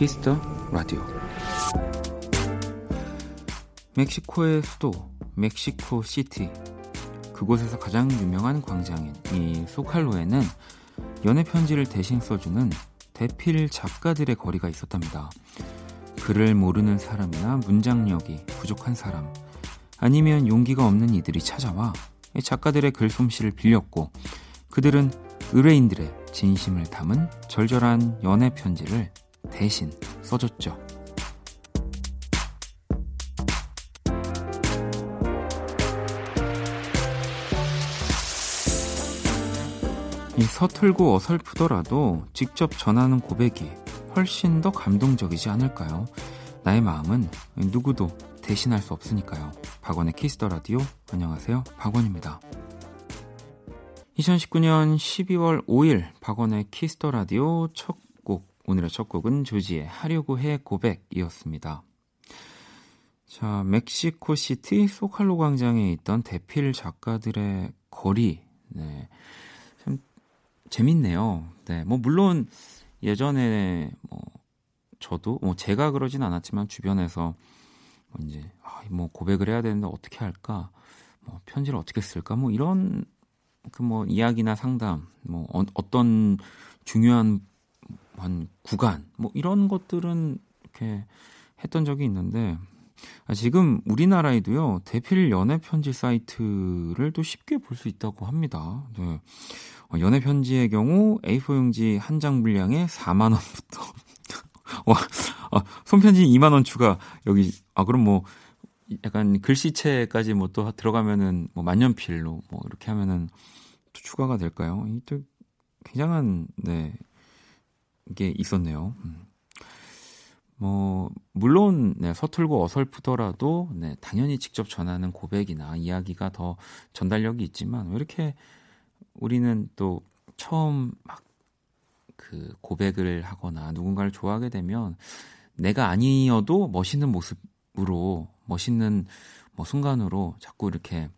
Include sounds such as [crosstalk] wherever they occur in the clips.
키스 더 라디오 멕시코의 수도 멕시코 시티 그곳에서 가장 유명한 광장인 이 소칼로에는 연애 편지를 대신 써주는 대필 작가들의 거리가 있었답니다. 글을 모르는 사람이나 문장력이 부족한 사람 아니면 용기가 없는 이들이 찾아와 작가들의 글솜씨를 빌렸고 그들은 의뢰인들의 진심을 담은 절절한 연애 편지를 대신 써줬죠. 서툴고 어설프더라도 직접 전하는 고백이 훨씬 더 감동적이지 않을까요? 나의 마음은 누구도 대신할 수 없으니까요. 박원의 키스 더 라디오 안녕하세요. 박원입니다. 2019년 12월 5일 박원의 키스 더 라디오 첫 곡, 오늘의 첫 곡은 조지의 하려고 해 고백이었습니다. 자, 멕시코 시티 소칼로 광장에 있던 대필 작가들의 거리, 네. 참 재밌네요. 네, 뭐, 물론 예전에 뭐, 저도, 뭐, 제가 그러진 않았지만 주변에서 뭐 이제, 아, 뭐, 고백을 해야 되는데 어떻게 할까? 뭐, 편지를 어떻게 쓸까? 뭐, 이런 그 뭐 이야기나 상담, 뭐 어, 떤 중요한 한 구간, 뭐 이런 것들은 이렇게 했던 적이 있는데 아, 지금 우리나라에도요 대필 연애 편지 사이트를 또 쉽게 볼 수 있다고 합니다. 네. 어, 연애 편지의 경우 A4 용지 한 장 분량에 4만 원부터 [laughs] 와, 아, 손편지 2만 원 추가 여기 아 그럼 뭐 약간 글씨체까지 뭐 또 들어가면은 뭐 만년필로 뭐 이렇게 하면은 또 추가가 될까요? 이 또 굉장한 네이 게 있었네요. 음. 뭐 물론 네, 서툴고 어설프더라도 네, 당연히 직접 전하는 고백이나 이야기가 더 전달력이 있지만 왜 이렇게 우리는 또 처음 막 그 고백을 하거나 누군가를 좋아하게 되면 내가 아니어도 멋있는 모습으로 멋있는 뭐 순간으로 자꾸 이렇게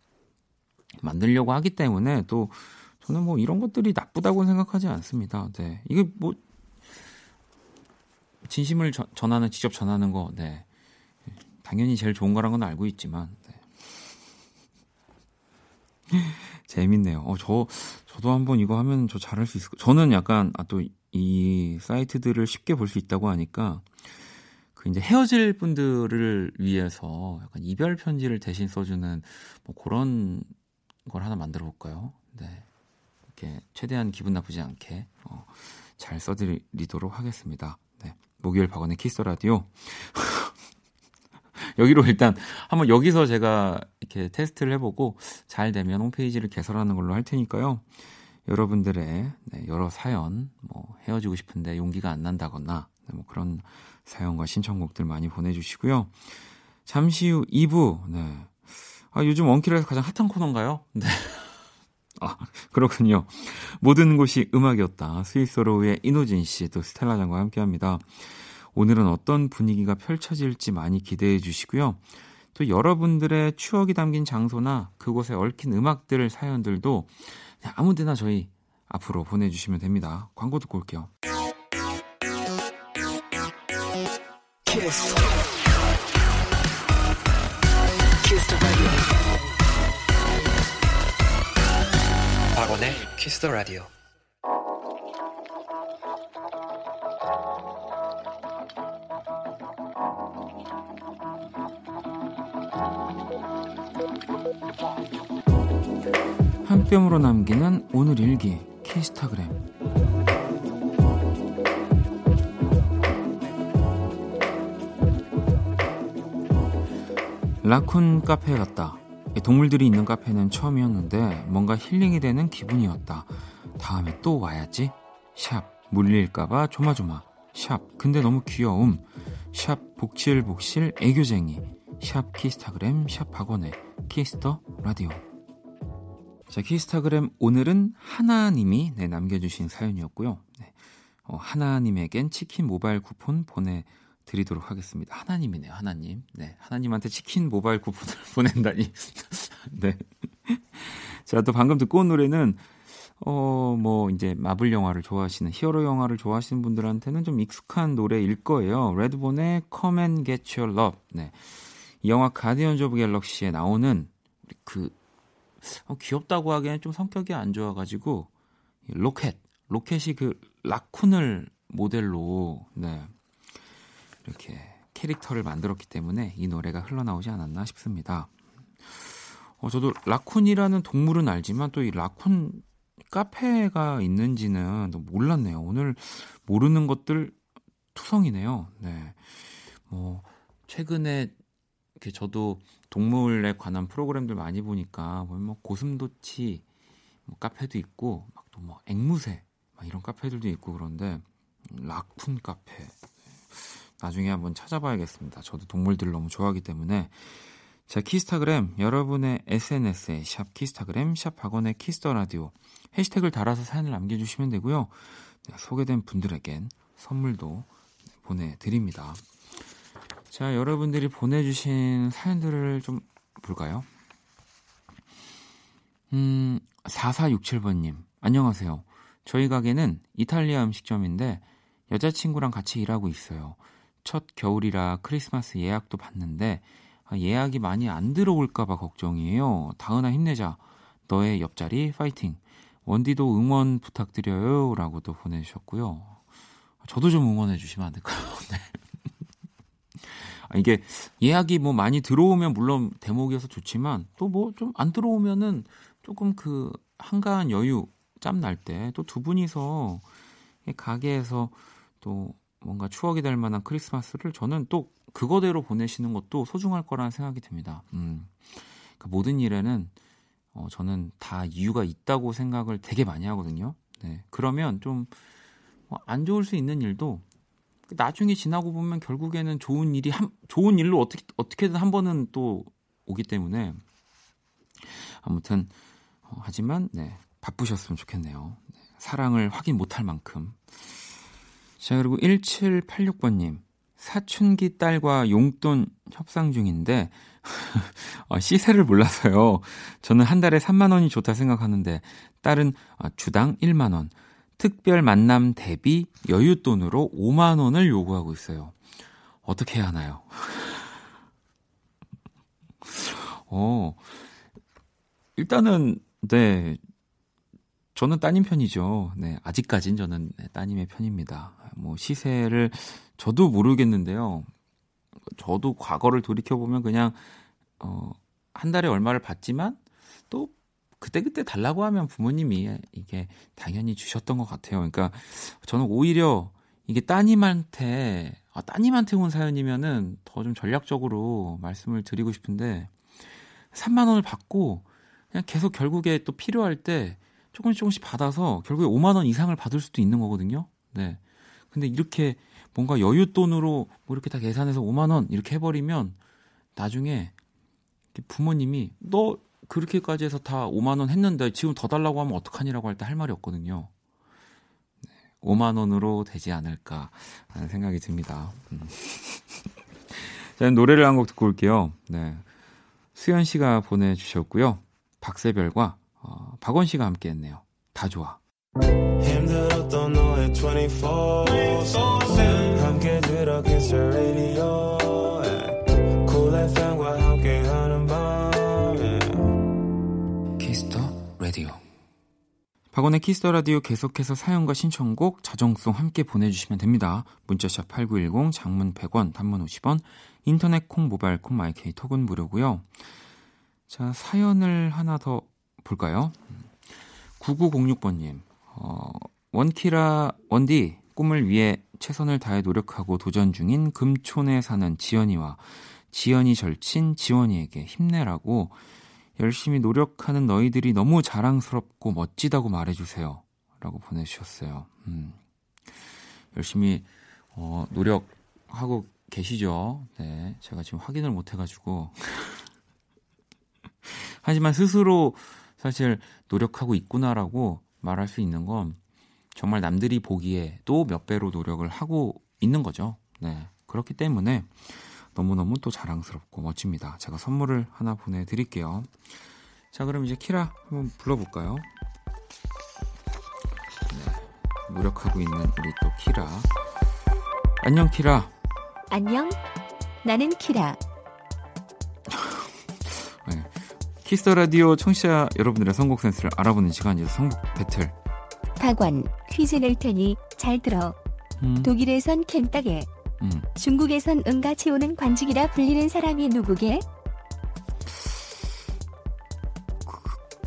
만들려고 하기 때문에 또 저는 뭐 이런 것들이 나쁘다고 생각하지 않습니다. 네. 이게 뭐 진심을 저, 전하는 직접 전하는 거 네. 당연히 제일 좋은 거란 건 알고 있지만 네. [laughs] 재밌네요. 어, 저 저도 한번 이거 하면 저 잘할 수 있을 거. 저는 약간 아 또 이 사이트들을 쉽게 볼 수 있다고 하니까 그 이제 헤어질 분들을 위해서 약간 이별 편지를 대신 써주는 뭐 그런 걸 하나 만들어 볼까요? 네. 이렇게 최대한 기분 나쁘지 않게 어, 잘 써드리도록 하겠습니다. 네. 목요일 박원의 키스 라디오. [laughs] 여기로 일단 한번 여기서 제가 이렇게 테스트를 해보고 잘 되면 홈페이지를 개설하는 걸로 할 테니까요. 여러분들의 네, 여러 사연, 뭐 헤어지고 싶은데 용기가 안 난다거나 네, 뭐 그런 사연과 신청곡들 많이 보내주시고요. 잠시 후 2부, 네. 아, 요즘 원키라에서 가장 핫한 코너인가요? 네. 아, 그렇군요. 모든 곳이 음악이었다. 스위스로우의 이노진 씨, 또 스텔라 장과 함께 합니다. 오늘은 어떤 분위기가 펼쳐질지 많이 기대해 주시고요. 또 여러분들의 추억이 담긴 장소나 그곳에 얽힌 음악들 사연들도 아무 데나 저희 앞으로 보내주시면 됩니다. 광고 듣고 올게요. 키스. 키스 박원의 키스 더 라디오. 한 뼘으로 남기는 오늘 일기 키스타그램 라쿤 카페에 갔다. 동물들이 있는 카페는 처음이었는데 뭔가 힐링이 되는 기분이었다. 다음에 또 와야지. 샵 물릴까봐 조마조마. 샵 근데 너무 귀여움. 샵 복실복실 애교쟁이. 샵 키스타그램 샵 박원의 키스 더 라디오. 자 키스타그램 오늘은 하나님이 네, 남겨주신 사연이었고요. 네, 어, 하나님에겐 치킨 모바일 쿠폰 보내. 드리도록 하겠습니다. 하나님이네요, 하나님. 네, 하나님한테 치킨 모바일 쿠폰을 [laughs] 보낸다니. [laughs] 네. 자, 또 방금 듣고 온 노래는 어, 뭐, 이제 마블 영화를 좋아하시는, 히어로 영화를 좋아하시는 분들한테는 좀 익숙한 노래일 거예요. 레드본의 Come and Get Your Love. 네. 이 영화 가디언즈 오브 갤럭시에 나오는 그, 어, 귀엽다고 하기에는 좀 성격이 안 좋아 가지고, 로켓. 로켓이 그 라쿤을 모델로, 네. 이렇게 캐릭터를 만들었기 때문에 이 노래가 흘러나오지 않았나 싶습니다. 어, 저도 라쿤이라는 동물은 알지만 또 이 라쿤 카페가 있는지는 몰랐네요. 오늘 모르는 것들 투성이네요. 네. 뭐, 최근에 이렇게 저도 동물에 관한 프로그램들 많이 보니까 뭐 고슴도치 뭐 카페도 있고 막 또 뭐 앵무새 막 이런 카페들도 있고 그런데 라쿤 카페 나중에 한번 찾아봐야겠습니다. 저도 동물들을 너무 좋아하기 때문에 자, 키스타그램 여러분의 SNS에 샵 키스타그램 샵 박원의 키스 더 라디오 해시태그를 달아서 사연을 남겨주시면 되고요. 네, 소개된 분들에겐 선물도 보내드립니다. 자, 여러분들이 보내주신 사연들을 좀 볼까요? 음, 4467번님, 안녕하세요. 저희 가게는 이탈리아 음식점인데 여자친구랑 같이 일하고 있어요. 첫 겨울이라 크리스마스 예약도 받는데 아, 예약이 많이 안 들어올까봐 걱정이에요. 다은아 힘내자. 너의 옆자리 파이팅. 원디도 응원 부탁드려요. 라고 도 보내주셨고요. 저도 좀 응원해 주시면 안 될까요? [laughs] 네. 아, 이게 예약이 뭐 많이 들어오면 물론 대목이어서 좋지만 또 뭐 좀 안 들어오면은 조금 그 한가한 여유 짬 날 때 또 두 분이서 가게에서 또 뭔가 추억이 될 만한 크리스마스를 저는 또 그거대로 보내시는 것도 소중할 거라는 생각이 듭니다. 음. 그 모든 일에는 어, 저는 다 이유가 있다고 생각을 되게 많이 하거든요. 네. 그러면 좀안 뭐 좋을 수 있는 일도 나중에 지나고 보면 결국에는 좋은 일이 한, 좋은 일로 어떻게 어떻게든 한 번은 또 오기 때문에 아무튼 어, 하지만 네, 바쁘셨으면 좋겠네요. 네, 사랑을 확인 못할 만큼. 자 그리고 1786번님 사춘기 딸과 용돈 협상 중인데 [laughs] 어, 시세를 몰라서요. 저는 한 달에 3만 원이 좋다 생각하는데 딸은 어, 주당 1만 원, 특별 만남 대비 여윳돈으로 5만 원을 요구하고 있어요. 어떻게 해야 하나요? [laughs] 어, 일단은 네 저는 따님 편이죠. 네, 아직까진 저는 네, 따님의 편입니다. 뭐 시세를 저도 모르겠는데요. 저도 과거를 돌이켜 보면 그냥 어 한 달에 얼마를 받지만 또 그때그때 달라고 하면 부모님이 이게 당연히 주셨던 것 같아요. 그러니까 저는 오히려 이게 따님한테 아, 따님한테 온 사연이면은 더 좀 전략적으로 말씀을 드리고 싶은데 3만 원을 받고 그냥 계속 결국에 또 필요할 때 조금씩 조금씩 받아서 결국에 5만 원 이상을 받을 수도 있는 거거든요. 네. 근데 이렇게 뭔가 여윳돈으로 뭐 이렇게 다 계산해서 5만 원 이렇게 해버리면 나중에 부모님이 너 그렇게까지 해서 다 5만 원 했는데 지금 더 달라고 하면 어떡하니라고 할 때 할 말이 없거든요. 네, 5만 원으로 되지 않을까 하는 생각이 듭니다. 음. [laughs] 자, 노래를 한 곡 듣고 올게요. 네. 수현 씨가 보내주셨고요. 박세별과 어, 박원 씨가 함께 했네요. 다 좋아. 힘들었던 너의 24 함께 들어 키스 라디오 쿨 FM과 함께하는 밤 키스 더 라디오 박원의 키스 더 라디오 계속해서 사연과 신청곡 자정송 함께 보내주시면 됩니다. 문자샵 8910 장문 100원 단문 50원 인터넷 콩 모바일 콩 마이케이 톡은 무료고요. 자 사연을 하나 더 볼까요? 9906번님, 어, 원키라, 원디, 꿈을 위해 최선을 다해 노력하고 도전 중인 금촌에 사는 지연이와 지연이 절친 지원이에게 힘내라고 열심히 노력하는 너희들이 너무 자랑스럽고 멋지다고 말해주세요. 라고 보내주셨어요. 음, 열심히, 어, 노력하고 계시죠? 네. 제가 지금 확인을 못해가지고. [laughs] 하지만 스스로 사실 노력하고 있구나라고 말할 수 있는 건 정말 남들이 보기에 또 몇 배로 노력을 하고 있는 거죠. 네. 그렇기 때문에 너무너무 또 자랑스럽고 멋집니다. 제가 선물을 하나 보내드릴게요. 자, 그럼 이제 키라 한번 불러볼까요? 노력하고 있는 우리 또 키라. 안녕 키라. 안녕. 나는 키라. 키스 라디오 청취자 여러분들의 선곡 센스를 알아보는 시간이죠. 선곡 배틀. 박원 퀴즈 낼 테니 잘 들어. 음. 독일에선 켄따게. 음. 중국에선 응가 채우는 관직이라 불리는 사람이 누구게?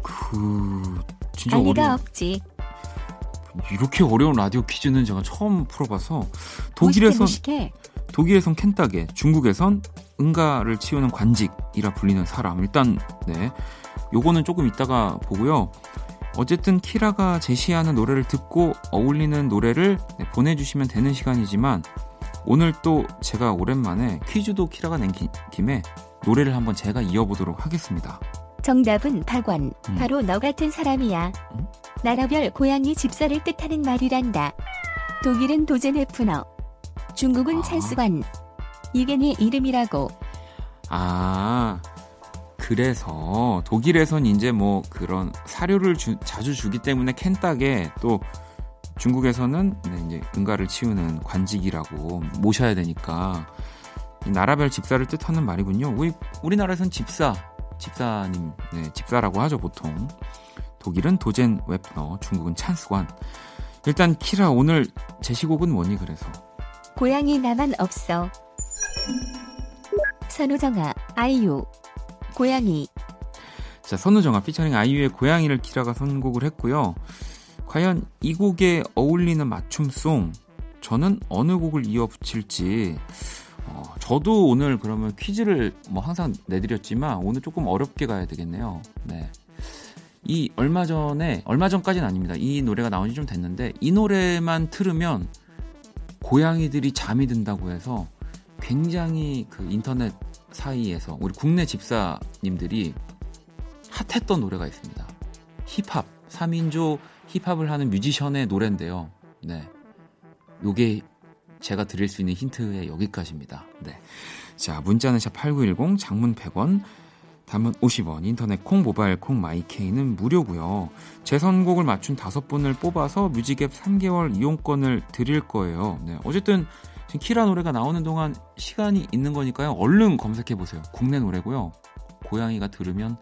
그 진짜 알리가 어려... 없지. 이렇게 어려운 라디오 퀴즈는 제가 처음 풀어봐서 독일에선 독일에선 켄따게, 중국에선 응가를 치우는 관직이라 불리는 사람. 일단 네, 요거는 조금 이따가 보고요. 어쨌든 키라가 제시하는 노래를 듣고 어울리는 노래를 네, 보내주시면 되는 시간이지만 오늘 또 제가 오랜만에 퀴즈도 키라가 낸 기, 김에 노래를 한번 제가 이어보도록 하겠습니다. 정답은 박원. 음. 바로 너 같은 사람이야. 음? 나라별 고양이 집사를 뜻하는 말이란다. 독일은 도제네프너. 중국은 아. 찰스관. 이게 네 이름이라고. 아, 그래서 독일에선 이제 뭐 그런 사료를 주, 자주 주기 때문에 켄딱에 또 중국에서는 네, 이제 응가를 치우는 관직이라고 모셔야 되니까 나라별 집사를 뜻하는 말이군요. 우리 우리나라에선 집사, 집사님, 네, 집사라고 하죠 보통. 독일은 도젠 웹너, 중국은 찬스관. 일단 키라 오늘 제시곡은 뭐니 그래서? 고양이 나만 없어. 선우정아, 아이유. 고양이. 자, 선우정아 피처링 아이유의 고양이를 키라가 선곡을 했고요. 과연 이 곡에 어울리는 맞춤송 저는 어느 곡을 이어 붙일지 어, 저도 오늘 그러면 퀴즈를 뭐 항상 내드렸지만 오늘 조금 어렵게 가야 되겠네요. 네. 이 얼마 전에 얼마 전까지는 아닙니다. 이 노래가 나온 지 좀 됐는데 이 노래만 틀으면 고양이들이 잠이 든다고 해서 굉장히 그 인터넷 사이에서 우리 국내 집사님들이 핫했던 노래가 있습니다. 힙합 3인조 힙합을 하는 뮤지션의 노래인데요. 네. 요게 제가 드릴 수 있는 힌트의 여기까지입니다. 네. 자, 문자는 샵 8910 장문 100원 단문 50원, 인터넷 콩, 모바일 콩, 마이케이는 무료고요. 제 선곡을 맞춘 다섯 분을 뽑아서 뮤직앱 3개월 이용권을 드릴 거예요. 네, 어쨌든 키라 노래가 나오는 동안 시간이 있는 거니까요. 얼른 검색해 보세요. 국내 노래고요. 고양이가 들으면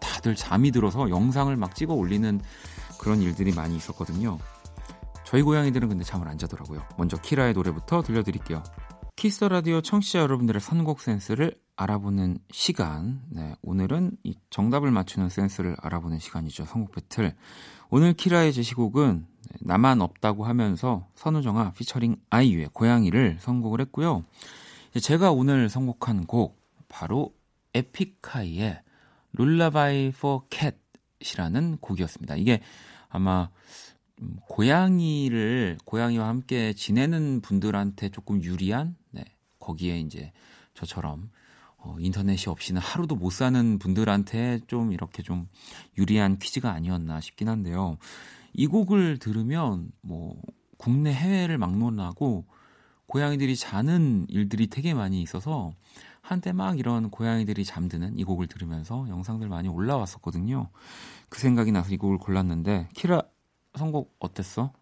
다들 잠이 들어서 영상을 막 찍어 올리는 그런 일들이 많이 있었거든요. 저희 고양이들은 근데 잠을 안 자더라고요. 먼저 키라의 노래부터 들려드릴게요. 키스 더 라디오 청취자 여러분들의 선곡 센스를 알아보는 시간. 네, 오늘은 이 정답을 맞추는 센스를 알아보는 시간이죠. 선곡 배틀. 오늘 키라의 제시곡은 나만 없다고 하면서 선우정아 피처링 아이유의 고양이를 선곡을 했고요. 제가 오늘 선곡한 곡 바로 에픽하이의 Lullaby for a Cat이라는 곡이었습니다. 이게 아마 음, 고양이를 고양이와 함께 지내는 분들한테 조금 유리한 네, 거기에 이제 저처럼 어, 인터넷이 없이는 하루도 못 사는 분들한테 좀 이렇게 좀 유리한 퀴즈가 아니었나 싶긴 한데요. 이 곡을 들으면 뭐 국내 해외를 막론하고 고양이들이 자는 일들이 되게 많이 있어서 한때 막 이런 고양이들이 잠드는 이 곡을 들으면서 영상들 많이 올라왔었거든요. 그 생각이 나서 이 곡을 골랐는데 키라 선곡 어땠어?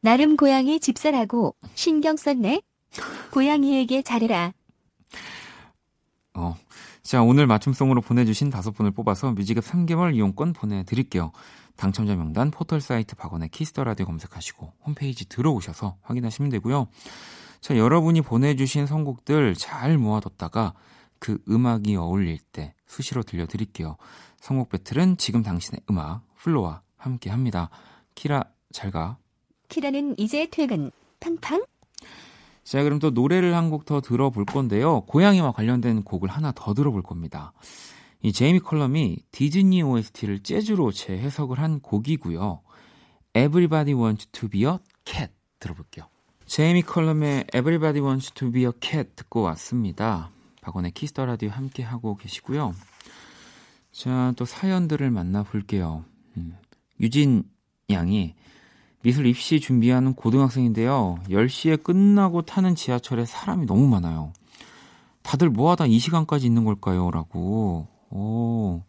나름 고양이 집사라고 신경 썼네. 고양이에게 잘해라. 어. 자, 오늘 맞춤송으로 보내주신 다섯 분을 뽑아서 뮤직앱 3개월 이용권 보내드릴게요. 당첨자 명단 포털 사이트 박원의 키스 더 라디오 검색하시고 홈페이지 들어오셔서 확인하시면 되고요. 자, 여러분이 보내주신 선곡들 잘 모아뒀다가 그 음악이 어울릴 때 수시로 들려드릴게요. 선곡 배틀은 지금 당신의 음악 플로와 함께 합니다. 키라 잘 가. 키라는 이제 퇴근. 팡팡. 자, 그럼 또 노래를 한 곡 더 들어볼 건데요. 고양이와 관련된 곡을 하나 더 들어볼 겁니다. 이 제이미 컬럼이 디즈니 OST를 재즈로 재해석을 한 곡이고요. Everybody Wants to Be a Cat 들어볼게요. 제이미 컬럼의 Everybody Wants to Be a Cat 듣고 왔습니다. 박원의 키스 더 라디오 함께 하고 계시고요. 자, 또 사연들을 만나볼게요. 음, 유진 양이 미술 입시 준비하는 고등학생인데요. 10시에 끝나고 타는 지하철에 사람이 너무 많아요. 다들 뭐 하다 이 시간까지 있는 걸까요? 라고. 오.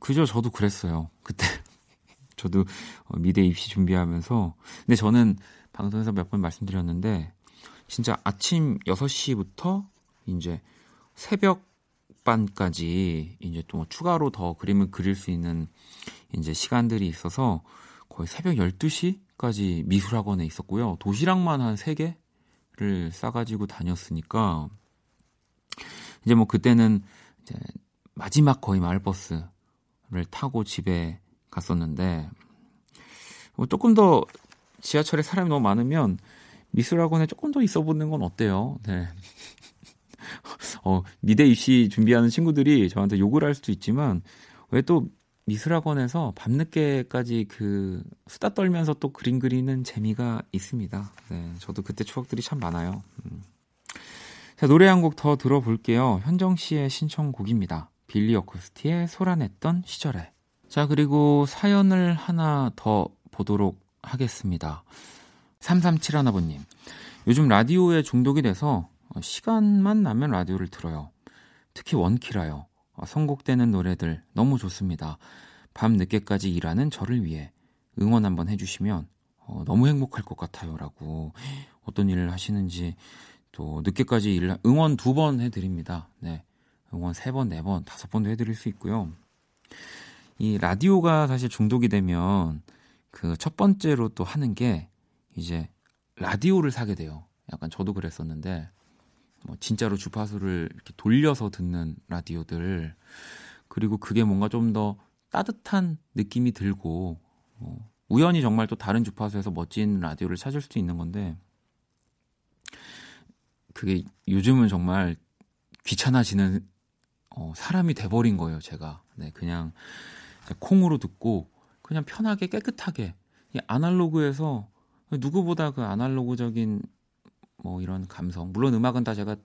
그죠? 저도 그랬어요. 그때. [laughs] 저도 어, 미대 입시 준비하면서 근데 저는 방송에서 몇 번 말씀드렸는데 진짜 아침 6시부터 이제 새벽 반까지 이제 또 추가로 더 그림을 그릴 수 있는 이제 시간들이 있어서 거의 새벽 12시까지 미술학원에 있었고요. 도시락만 한 3개를 싸가지고 다녔으니까 이제 뭐 그때는 이제 마지막 거의 마을버스를 타고 집에 갔었는데 뭐 조금 더 지하철에 사람이 너무 많으면 미술학원에 조금 더 있어 보는 건 어때요? 네. [laughs] 어, 미대 입시 준비하는 친구들이 저한테 욕을 할 수도 있지만 왜 또 미술학원에서 밤늦게까지 그 수다 떨면서 또 그림 그리는 재미가 있습니다. 네, 저도 그때 추억들이 참 많아요. 음. 자, 노래 한 곡 더 들어볼게요. 현정 씨의 신청곡입니다. 빌리 어쿠스티의 소란했던 시절에. 자, 그리고 사연을 하나 더 보도록 하겠습니다. 3371아버님. 요즘 라디오에 중독이 돼서 시간만 나면 라디오를 들어요. 특히 원키라요. 선곡되는 노래들 너무 좋습니다. 밤 늦게까지 일하는 저를 위해 응원 한번 해주시면 어, 너무 행복할 것 같아요. 라고 어떤 일을 하시는지 또 늦게까지 일, 응원 두 번 해드립니다. 네. 응원 세 번, 네 번, 다섯 번도 해드릴 수 있고요. 이 라디오가 사실 중독이 되면 그 첫 번째로 또 하는 게 이제 라디오를 사게 돼요. 약간 저도 그랬었는데 뭐 진짜로 주파수를 이렇게 돌려서 듣는 라디오들 그리고 그게 뭔가 좀 더 따뜻한 느낌이 들고 뭐 우연히 정말 또 다른 주파수에서 멋진 라디오를 찾을 수도 있는 건데 그게 요즘은 정말 귀찮아지는 어, 사람이 돼버린 거예요, 제가. 네, 그냥 콩으로 듣고 그냥 편하게 깨끗하게 이 아날로그에서 누구보다 그 아날로그적인 뭐 이런 감성 물론 음악은 다 제가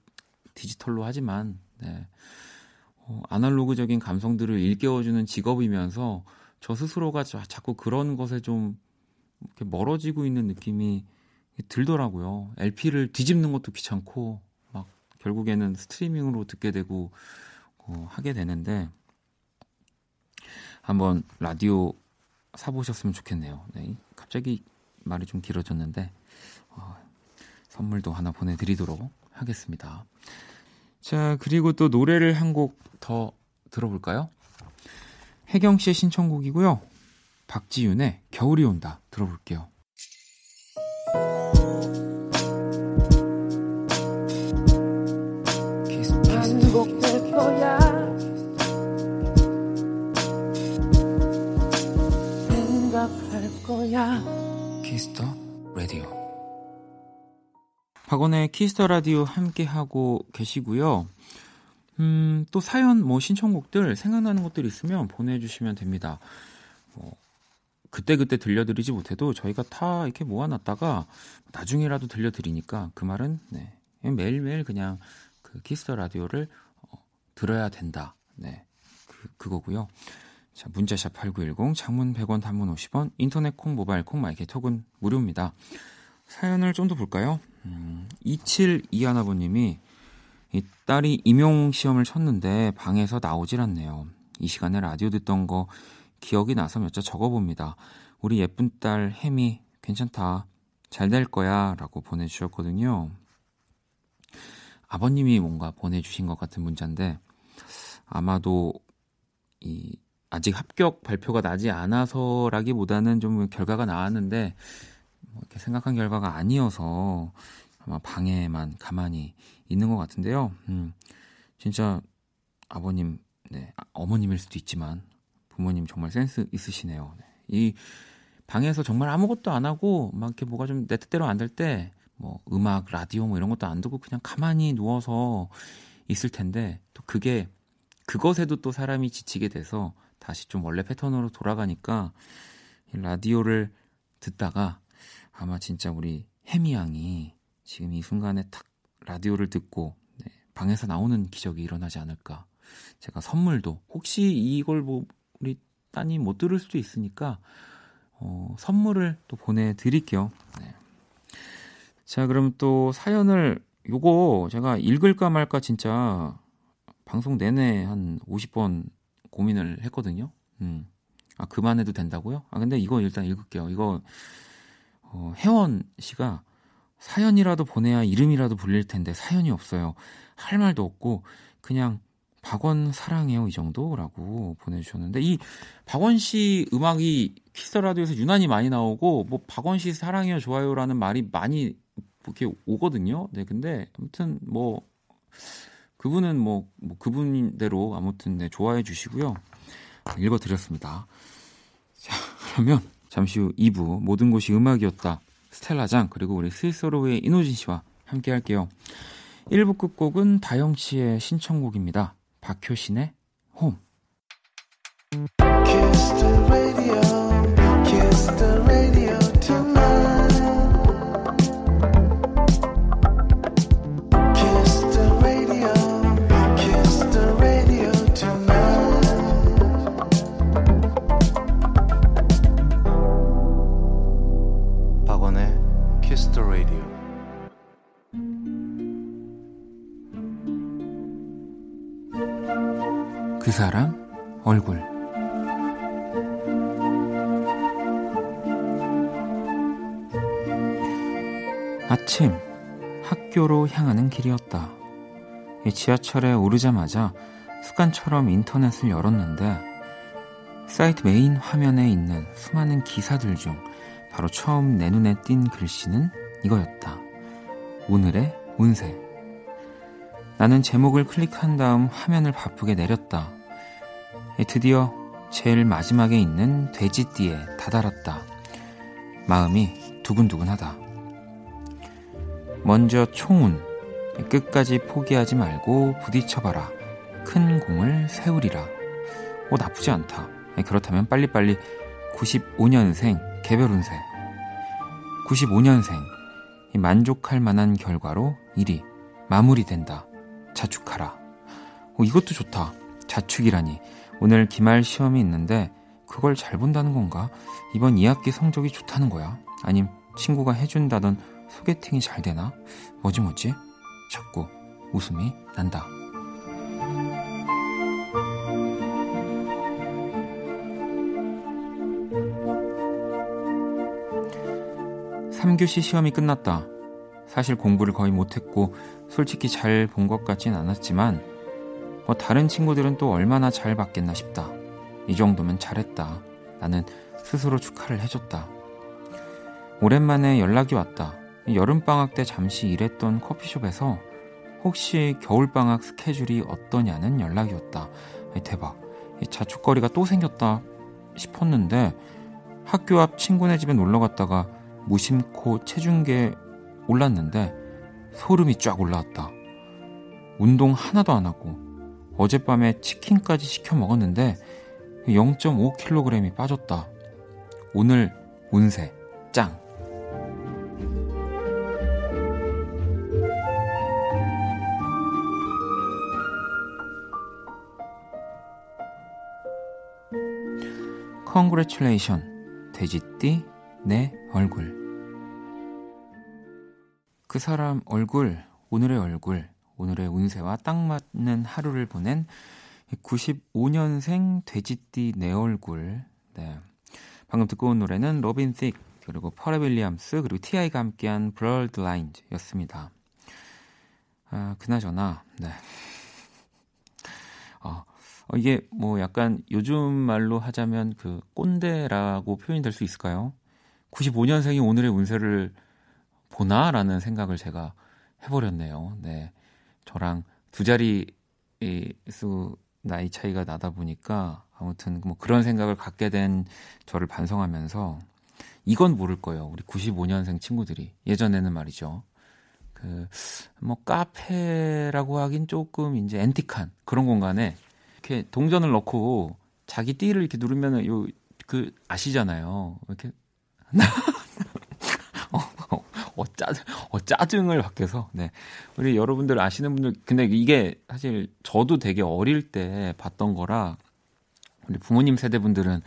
디지털로 하지만 네. 어, 아날로그적인 감성들을 일깨워주는 직업이면서 저 스스로가 자꾸 그런 것에 좀 이렇게 멀어지고 있는 느낌이 들더라고요. LP를 뒤집는 것도 귀찮고 막 결국에는 스트리밍으로 듣게 되고 어, 하게 되는데 한번 라디오 사보셨으면 좋겠네요. 네, 갑자기 말이 좀 길어졌는데 어, 선물도 하나 보내드리도록 하겠습니다. 자 그리고 또 노래를 한 곡 더 들어볼까요? 혜경 씨의 신청곡이고요. 박지윤의 겨울이 온다 들어볼게요. 거야. 거야. 키스 더 라디오. 박원의 키스 더 라디오 함께 하고 계시고요. 음, 또 사연 뭐 신청곡들 생각나는 것들 있으면 보내주시면 됩니다. 뭐 그때그때 들려드리지 못해도 저희가 다 이렇게 모아놨다가 나중에라도 들려드리니까 그 말은 네, 매일매일 그냥 그 키스 더 라디오를 어, 들어야 된다. 네, 그, 그거고요. 자, 문자샵 8910, 장문 100원, 단문 50원, 인터넷 콩, 모바일 콩, 마이케이 톡은 무료입니다. 사연을 좀 더 볼까요? 음, 272하나번님이 이 딸이 임용 시험을 쳤는데 방에서 나오질 않네요. 이 시간에 라디오 듣던 거 기억이 나서 몇 자 적어봅니다. 우리 예쁜 딸 혜미 괜찮다. 잘 될 거야. 라고 보내주셨거든요. 아버님이 뭔가 보내주신 것 같은 문자인데 아마도 이 아직 합격 발표가 나지 않아서라기보다는 좀 결과가 나왔는데 뭐 이렇게 생각한 결과가 아니어서 아마 방에만 가만히 있는 것 같은데요. 음, 진짜 아버님, 네, 아, 어머님일 수도 있지만 부모님 정말 센스 있으시네요. 네. 이 방에서 정말 아무것도 안 하고 막 이렇게 뭐가 좀 내 뜻대로 안 될 때 뭐 음악, 라디오 뭐 이런 것도 안 듣고 그냥 가만히 누워서 있을 텐데 또 그게 그것에도 또 사람이 지치게 돼서 다시 좀 원래 패턴으로 돌아가니까 라디오를 듣다가 아마 진짜 우리 해미 양이 지금 이 순간에 탁 라디오를 듣고 네, 방에서 나오는 기적이 일어나지 않을까. 제가 선물도 혹시 이걸 뭐 우리 따님 못 들을 수도 있으니까 어, 선물을 또 보내드릴게요. 네. 자, 그럼 또 사연을 요거 제가 읽을까 말까 진짜 방송 내내 한 50번 고민을 했거든요. 음. 아, 그만해도 된다고요? 아, 근데 이거 일단 읽을게요. 이거, 어, 혜원 씨가 사연이라도 보내야 이름이라도 불릴 텐데 사연이 없어요. 할 말도 없고, 그냥 박원 사랑해요 이 정도라고 보내주셨는데 이 박원 씨 음악이 키스 라디오에서 유난히 많이 나오고 뭐 박원 씨 사랑해요 좋아요라는 말이 많이 이렇게 오거든요. 네 근데 아무튼 뭐 그분은 뭐, 뭐 그분대로 아무튼 네, 좋아해 주시고요. 읽어드렸습니다. 자 그러면 잠시 후 2부 모든 곳이 음악이었다 스텔라장 그리고 우리 스위스로의 이노진 씨와 함께 할게요. 1부 끝곡은 다영 씨의 신청곡입니다. 박효신의 홈. 길이었다. 지하철에 오르자마자 습관처럼 인터넷을 열었는데 사이트 메인 화면에 있는 수많은 기사들 중 바로 처음 내 눈에 띈 글씨는 이거였다. 오늘의 운세. 나는 제목을 클릭한 다음 화면을 바쁘게 내렸다. 드디어 제일 마지막에 있는 돼지띠에 다다랐다. 마음이 두근두근하다. 먼저 총운. 끝까지 포기하지 말고 부딪혀봐라. 큰 공을 세우리라. 어, 나쁘지 않다. 그렇다면 빨리빨리 95년생 개별 운세. 95년생. 만족할 만한 결과로 일이 마무리된다. 자축하라. 어, 이것도 좋다. 자축이라니. 오늘 기말 시험이 있는데 그걸 잘 본다는 건가? 이번 2학기 성적이 좋다는 거야? 아님 친구가 해준다던 소개팅이 잘 되나? 뭐지 뭐지? 자꾸 웃음이 난다. 3교시 시험이 끝났다. 사실 공부를 거의 못했고 솔직히 잘 본 것 같진 않았지만 뭐 다른 친구들은 또 얼마나 잘 받겠나 싶다. 이 정도면 잘했다. 나는 스스로 축하를 해줬다. 오랜만에 연락이 왔다. 여름방학 때 잠시 일했던 커피숍에서 혹시 겨울방학 스케줄이 어떠냐는 연락이 왔다. 대박. 자축거리가 또 생겼다 싶었는데 학교 앞 친구네 집에 놀러 갔다가 무심코 체중계 올랐는데 소름이 쫙 올라왔다. 운동 하나도 안 하고 어젯밤에 치킨까지 시켜 먹었는데 0.5kg이 빠졌다. 오늘 운세 짱. congratulation 돼지띠 내 얼굴 그 사람 얼굴 오늘의 얼굴 오늘의 운세와 딱 맞는 하루를 보낸 95년생 돼지띠 내 얼굴. 네. 방금 듣고 온 노래는 로빈 틱 그리고 퍼렐 윌리엄스 그리고 T.I.가 함께한 Blurred Lines였습니다. 아, 그나저나 네. 어, 어, 이게 뭐 약간 요즘 말로 하자면 그 꼰대라고 표현이 될수 있을까요? 95년생이 오늘의 운세를 보나라는 생각을 제가 해버렸네요. 네. 저랑 두 자리 수 나이 차이가 나다 보니까 아무튼 뭐 그런 생각을 갖게 된 저를 반성하면서 이건 모를 거예요. 우리 95년생 친구들이 예전에는 말이죠. 그 뭐 카페라고 하긴 조금 이제 앤틱한 그런 공간에 이렇게 동전을 넣고 자기 띠를 이렇게 누르면은 요그 아시잖아요. 이렇게 [laughs] 어, 짜증, 어, 짜증을 받게서, 네. 우리 여러분들 아시는 분들, 근데 이게 사실 저도 되게 어릴 때 봤던 거라, 우리 부모님 세대 분들은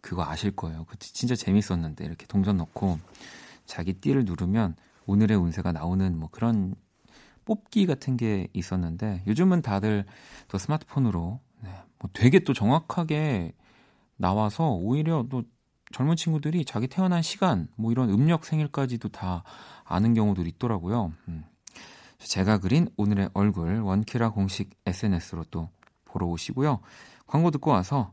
그거 아실 거예요. 그 진짜 재밌었는데, 이렇게 동전 넣고 자기 띠를 누르면 오늘의 운세가 나오는 뭐 그런 뽑기 같은 게 있었는데, 요즘은 다들 또 스마트폰으로, 되게 또 정확하게 나와서 오히려 또 젊은 친구들이 자기 태어난 시간, 뭐 이런 음력 생일까지도 다 아는 경우도 있더라고요. 음. 제가 그린 오늘의 얼굴 원키라 공식 SNS로 또 보러 오시고요. 광고 듣고 와서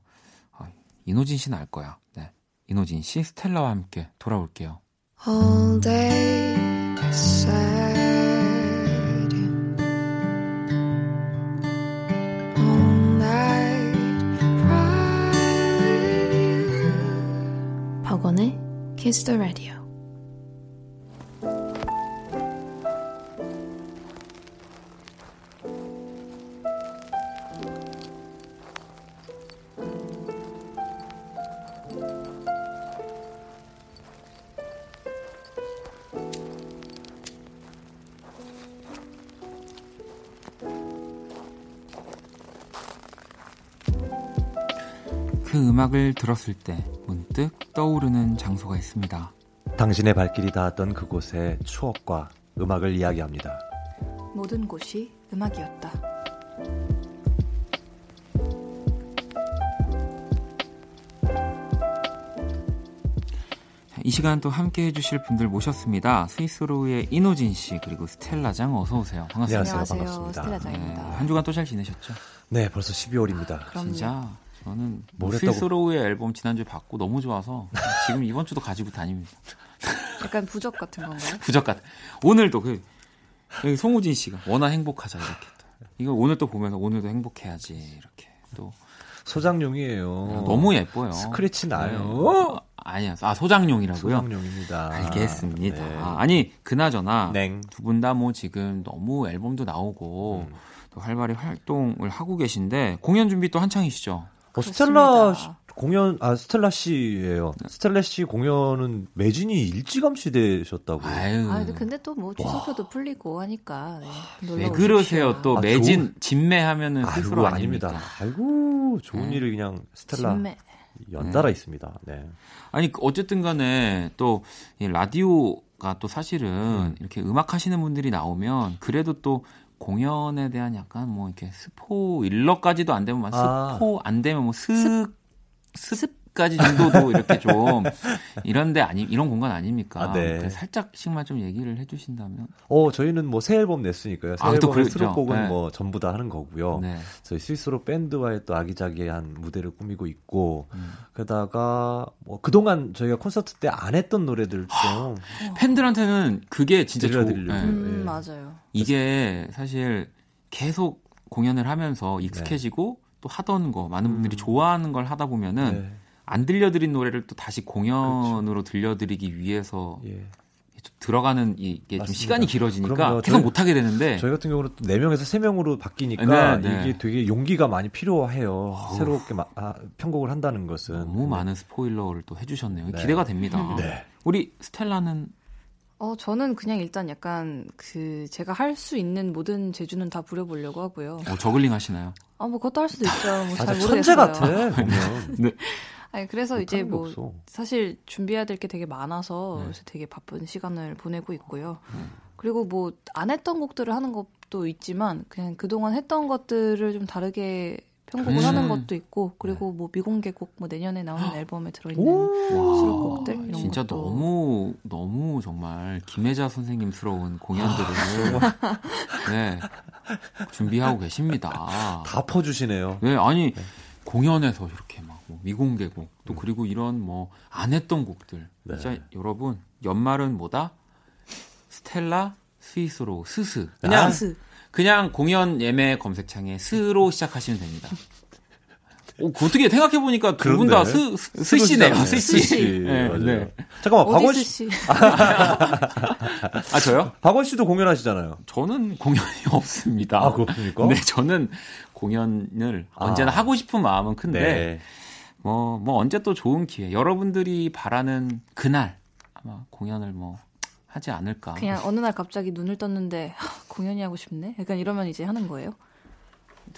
어, 이노진 씨는 알 거야. 네. 이노진 씨, 스텔라와 함께 돌아올게요. All day Kiss the Radio. 음악을 들었을 때 문득 떠오르는 장소가 있습니다. 당신의 발길이 닿았던 그곳의 추억과 음악을 이야기합니다. 모든 곳이 음악이었다. 이 시간 또 함께 해주실 분들 모셨습니다. 스위스로의 이노진 씨 그리고 스텔라장 어서 오세요. 반갑습니다. 안녕하세요. 반갑습니다. 스텔라장입니다. 네, 한 주간 또 잘 지내셨죠? 네, 벌써 12월입니다. 아, 진짜 저는 뭐 스위스로우의 앨범 지난주에 받고 너무 좋아서 지금 이번 주도 가지고 다닙니다. 약간 부적 같은 건가요? [laughs] 부적 같은. 오늘도 그 여기 송우진 씨가 워낙 행복하자 이렇게 또. 이거 오늘 또 보면서 오늘도 행복해야지 이렇게 또 소장용이에요. 아, 너무 예뻐요. 스크래치 나요. 네. 아니야. 아 소장용이라고요? 소장용입니다. 알겠습니다. 네. 아, 아니 그나저나 냉. 두분 다 뭐 지금 너무 앨범도 나오고 음. 또 활발히 활동을 하고 계신데 공연 준비 또 한창이시죠? 어, 스텔라 공연 아 스텔라 씨예요. 스텔라 씨 공연은 매진이 일찌감치 되셨다고. 아유. 아, 근데, 또뭐 추석표도 풀리고 하니까 네, 왜. 그러세요? 또 아, 매진 진매하면은 아이고 스스로 아닙니다. 아이고 좋은 네. 일을 그냥 스텔라 진매. 연달아 있습니다. 네. 아니 그 어쨌든 간에 또 이 라디오 가 또 사실은 음. 이렇게 음악 하시는 분들이 나오면 그래도 또 공연에 대한 약간 뭐 이렇게 스포 일러까지도 안 되면 막 아. 스포 안 되면 뭐 습, 습 까지 정도도 이렇게 좀 [laughs] 이런데 아니 이런 공간 아닙니까? 아, 네. 그래서 살짝씩만 좀 얘기를 해주신다면. 어 저희는 뭐 새 앨범 냈으니까요. 새 아, 그랬죠. 수록곡은 네. 뭐 전부 다 하는 거고요. 네. 저희 스위스로 밴드와의 또 아기자기한 무대를 꾸미고 있고 음. 게다가 뭐 그동안 저희가 콘서트 때 안 했던 노래들 좀 팬들한테는 그게 진짜 좋. 들려드리려고. 네. 음, 예. 맞아요. 이게 사실 계속 공연을 하면서 익숙해지고 또 하던 거 많은 분들이 음. 좋아하는 걸 하다 보면은 네. 안 들려드린 노래를 또 다시 공연으로 들려드리기 위해서 예. 좀 들어가는 이게 좀 맞습니다. 시간이 길어지니까 그럼요. 계속 못 하게 되는데 저희 같은 경우는 또 4명에서 3명으로 바뀌니까 네, 네. 이게 되게 용기가 많이 필요해요. 새롭게 마- 아, 편곡을 한다는 것은. 너무 많은 스포일러를 또 해주셨네요. 네. 기대가 됩니다. [laughs] 네. 우리 스텔라는 어, 저는 그냥 일단 약간 그 제가 할 수 있는 모든 재주는 다 부려보려고 하고요. 뭐 저글링 하시나요? 아, 뭐 그것도 할 수도 있죠. 뭐 아, 잘 천재 모르겠어요. 같아. 보면. [laughs] 아니, 그래서 이제 못하는 게뭐 없어. 사실 준비해야 될 게 되게 많아서 네. 그래서 되게 바쁜 시간을 보내고 있고요. 음. 그리고 뭐 안 했던 곡들을 하는 것도 있지만 그냥 그동안 했던 것들을 좀 다르게 편곡을 음. 하는 것도 있고 그리고 뭐 미공개곡 뭐 내년에 나오는 앨범에 들어있는 수록곡들 이런 진짜 것도. 너무 너무 정말 김혜자 선생님스러운 공연들을 [laughs] 네 준비하고 계십니다. 다 퍼주시네요. 네, 아니 공연에서 이렇게 막 뭐 미공개곡 또 그리고 이런 뭐 안 했던 곡들 네. 진짜 여러분 연말은 뭐다 스텔라 스윗소로우 스스 그냥 아, 스 그냥 공연 예매 검색창에 스로 시작하시면 됩니다. 오, 어떻게 생각해 보니까 두 분다 그런데. 스 스시네요 스시잖아요. 스시. 네. 네. 잠깐만, 박원 씨, 씨아 저요? 박원 씨도 공연하시잖아요. 저는 공연이 [laughs] 없습니다. 아, 그렇습니까? 네, 저는 공연을 아. 언제나 하고 싶은 마음은 큰데 네. 뭐, 뭐 언제 또 좋은 기회. 여러분들이 바라는 그날 아마 공연을 뭐 하지 않을까. 그냥 어느 날 갑자기 눈을 떴는데 하, 공연이 하고 싶네. 약간 이러면 이제 하는 거예요.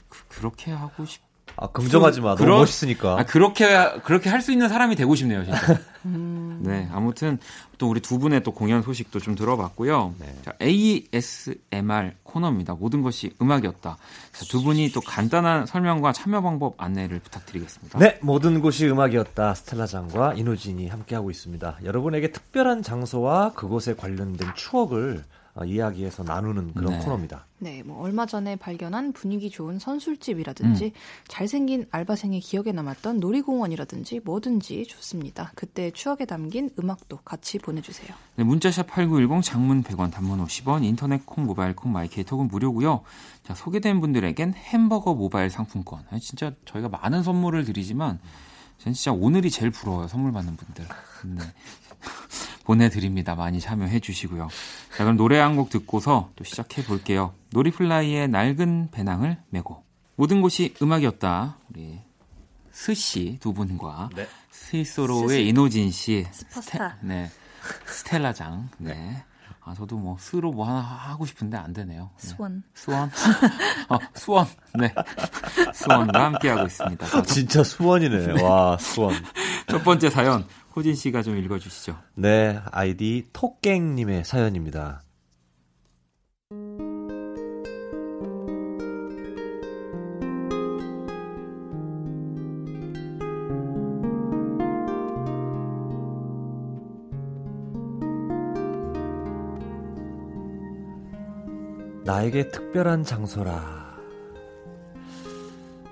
그, 렇게 하고 싶. 아, 긍정하지 마. 너무 그러- 멋있으니까. 아, 그렇게 그렇게 할 수 있는 사람이 되고 싶네요, 진짜. 음. 네, 아무튼 또 우리 두 분의 또 공연 소식도 좀 들어봤고요. 네. 자, ASMR 코너입니다. 모든 것이 음악이었다. 자, 두 분이 또 간단한 설명과 참여 방법 안내를 부탁드리겠습니다. 네, 모든 곳이 음악이었다. 스텔라장과 이노진이 함께하고 있습니다. 여러분에게 특별한 장소와 그곳에 관련된 추억을 어, 이야기해서 나누는 그런 네. 코너입니다. 네, 뭐 얼마 전에 발견한 분위기 좋은 선술집이라든지 잘생긴 알바생의 기억에 남았던 놀이공원이라든지 뭐든지 좋습니다. 그때 추억에 담긴 음악도 같이 보내주세요. 네, 문자샵 8910 장문 100원 단문 50원 인터넷 콩 모바일 콩 마이케이톡은 무료고요. 자, 소개된 분들에겐 햄버거 모바일 상품권. 아니, 진짜 저희가 많은 선물을 드리지만 전 진짜 오늘이 제일 부러워요. 선물 받는 분들. 네. [laughs] 보내드립니다. 많이 참여해 주시고요. 자, 그럼 노래 한 곡 듣고서 또 시작해 볼게요. 노리플라이의 낡은 배낭을 메고. 모든 곳이 음악이었다. 우리 스씨 두 분과 네. 스윗소로우의 스시. 인호진 씨. 스파스타. 스테- 네. 스텔라장. 네. 아, 저도 뭐, 스로 뭐 하나 하고 싶은데 안 되네요. 네. 수원. 수원. [laughs] 어, 수원. 네. 수원과 함께하고 있습니다. 자, 진짜 수원이네. 와, 수원. 첫 번째 사연, 호진 씨가 좀 읽어주시죠. 네, 아이디 토깽님의 사연입니다. 나에게 특별한 장소라.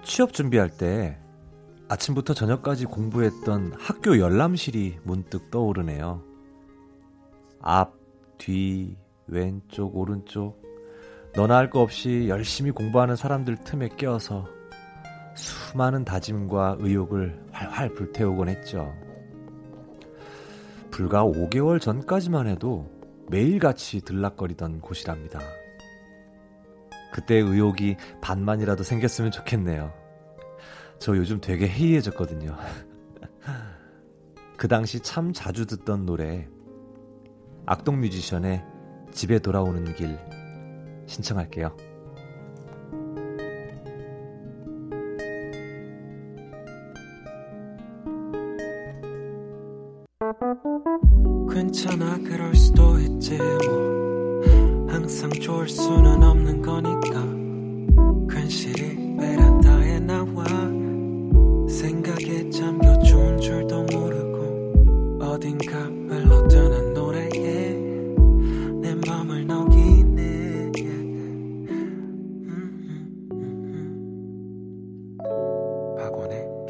취업 준비할 때 아침부터 저녁까지 공부했던 학교 열람실이 문득 떠오르네요. 앞, 뒤, 왼쪽, 오른쪽. 너나 할 거 없이 열심히 공부하는 사람들 틈에 껴서 수많은 다짐과 의욕을 활활 불태우곤 했죠. 불과 5개월 전까지만 해도 매일같이 들락거리던 곳이랍니다. 그때 의욕이 반만이라도 생겼으면 좋겠네요. 저 요즘 되게 해이해졌거든요. [laughs] 그 당시 참 자주 듣던 노래 악동 뮤지션의 집에 돌아오는 길 신청할게요.